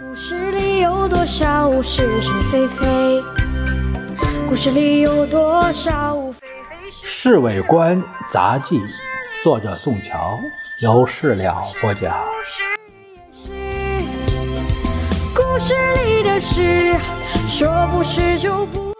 故事里有多少是是非非？故事里有多少非非是《侍卫官杂记》，作者宋乔，由事了播讲。是故事里的事，说不是就不。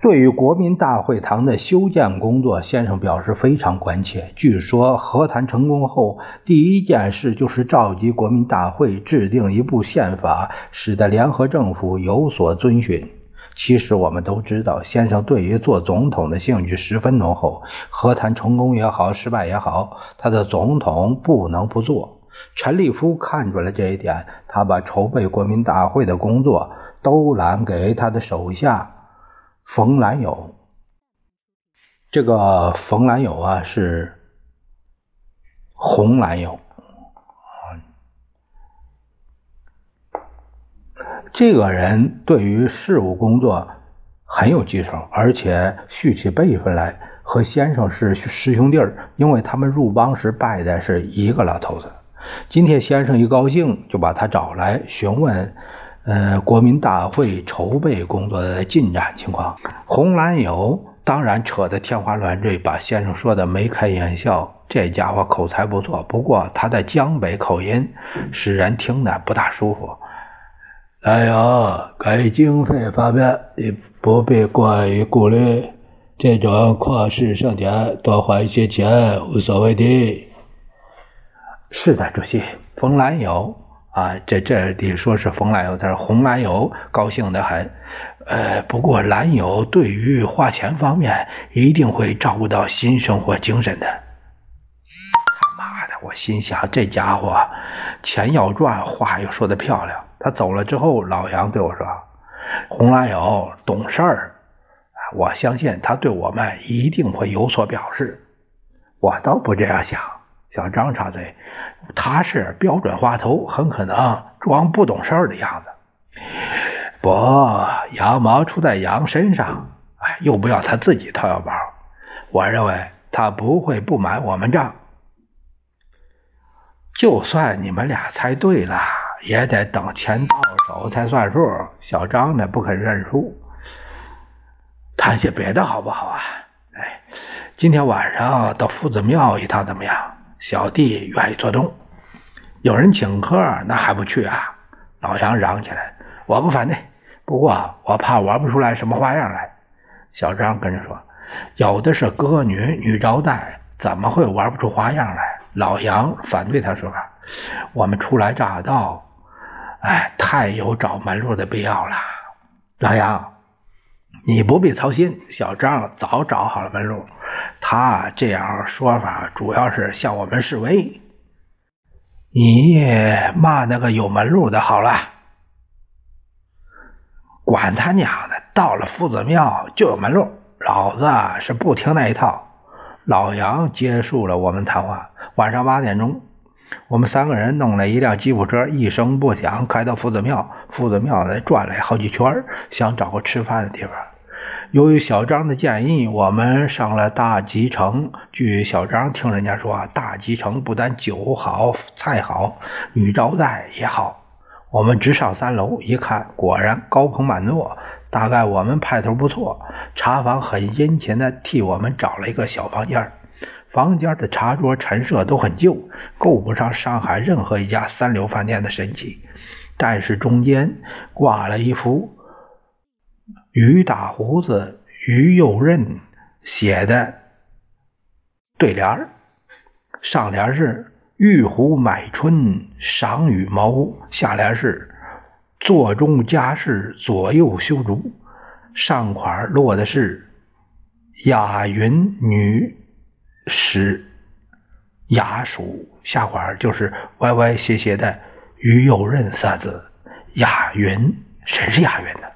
对于国民大会堂的修建工作，先生表示非常关切。据说和谈成功后，第一件事就是召集国民大会制定一部宪法，使得联合政府有所遵循。其实我们都知道，先生对于做总统的兴趣十分浓厚。和谈成功也好，失败也好，他的总统不能不做。陈立夫看出了这一点，他把筹备国民大会的工作都揽给他的手下。冯兰友，这个冯兰友啊是红兰友，这个人对于事务工作很有继承，而且续起辈分来和先生是师兄弟儿，因为他们入帮时拜的是一个老头子。今天先生一高兴，就把他找来询问。呃，国民大会筹备工作的进展情况，红蓝友当然扯得天花乱坠，把先生说的眉开眼笑。这家伙口才不错，不过他的江北口音使人听得不大舒服。兰友，给经费方面你不必过于顾虑，这种旷世盛典多花一些钱无所谓的。是的，主席，冯兰友。啊，这这里说是冯兰友，他是红兰友，高兴的很。呃，不过兰友对于花钱方面一定会照顾到新生活精神的。他妈的，我心想这家伙钱要赚，话又说的漂亮。他走了之后，老杨对我说：“红兰友懂事儿，我相信他对我们一定会有所表示。”我倒不这样想。小张插嘴。他是标准话头，很可能装不懂事儿的样子。不，羊毛出在羊身上，哎，又不要他自己掏腰包。我认为他不会不买我们账。就算你们俩猜对了，也得等钱到手才算数。小张呢，不肯认输。谈些别的好不好啊？哎，今天晚上到夫子庙一趟怎么样？小弟愿意做东，有人请客，那还不去啊？老杨嚷起来：“我不反对，不过我怕玩不出来什么花样来。”小张跟着说：“有的是歌女女招待，怎么会玩不出花样来？”老杨反对他说：“我们初来乍到，哎，太有找门路的必要了。”老杨，你不必操心，小张早找好了门路。他这样说法，主要是向我们示威。你骂那个有门路的好了，管他娘的，到了夫子庙就有门路，老子是不听那一套。老杨结束了我们谈话。晚上八点钟，我们三个人弄了一辆吉普车，一声不响开到夫子庙。夫子庙呢转了好几圈，想找个吃饭的地方。由于小张的建议，我们上了大吉城。据小张听人家说，大吉城不但酒好、菜好，女招待也好。我们直上三楼一看，果然高朋满座。大概我们派头不错，茶房很殷勤地替我们找了一个小房间。房间的茶桌、陈设都很旧，够不上上海任何一家三流饭店的神气。但是中间挂了一幅。于大胡子、于右任写的对联上联是“玉壶买春赏羽毛”，下联是“座中佳士左右修竹”。上款落的是“雅云女史雅蜀”，下款就是歪歪斜斜的“于右任”三字。雅云，谁是雅云呢？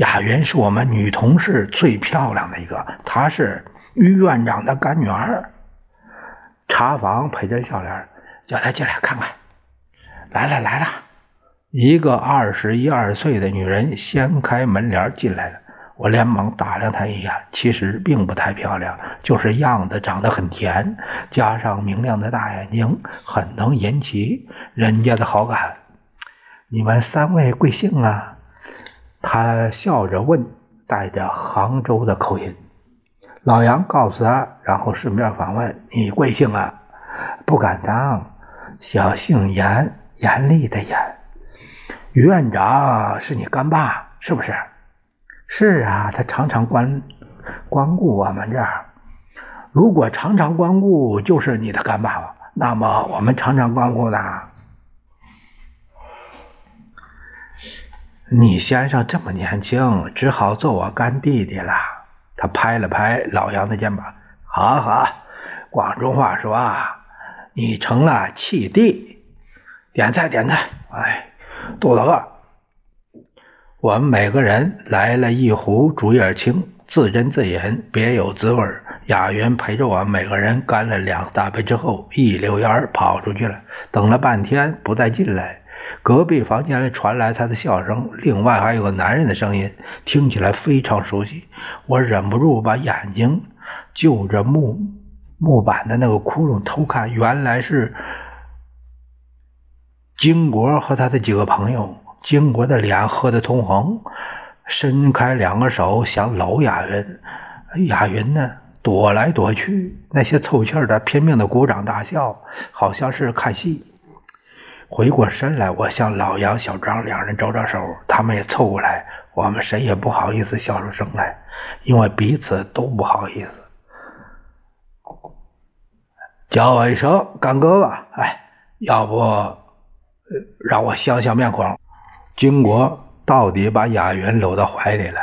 雅云是我们女同事最漂亮的一个，她是于院长的干女儿。茶房陪着笑脸，叫她进来看看。来了来了，一个二十一二岁的女人掀开门帘进来了。我连忙打量她一眼，其实并不太漂亮，就是样子长得很甜，加上明亮的大眼睛，很能引起人家的好感。你们三位贵姓啊？他笑着问，带着杭州的口音。老杨告诉他，然后顺便反问：“你贵姓啊？”不敢当，小姓严，严厉的严。院长是你干爸是不是？是啊，他常常关光顾我们这儿。如果常常光顾就是你的干爸爸，那么我们常常光顾呢？你先生这么年轻，只好做我干弟弟了。他拍了拍老杨的肩膀：“好好，广州话说，啊你成了契弟。点菜，点菜。哎，肚子饿。”我们每个人来了一壶竹叶青，自斟自饮，别有滋味。雅云陪着我每个人干了两大杯之后，一溜烟跑出去了。等了半天不再进来。隔壁房间里传来他的笑声，另外还有个男人的声音，听起来非常熟悉。我忍不住把眼睛就着木木板的那个窟窿偷看，原来是金国和他的几个朋友。金国的脸喝得通红，伸开两个手想搂雅云，雅云呢躲来躲去，那些凑气儿的拼命的鼓掌大笑，好像是看戏。回过身来，我向老杨、小张两人招招手，他们也凑过来。我们谁也不好意思笑出声来，因为彼此都不好意思。叫我一声干哥吧，哎，要不让我想想面孔。金国到底把雅云搂到怀里了。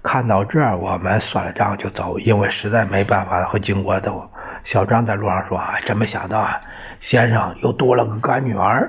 看到这儿，我们算了账就走，因为实在没办法和金国斗。小张在路上说：“啊，真没想到啊，先生又多了个干女儿。”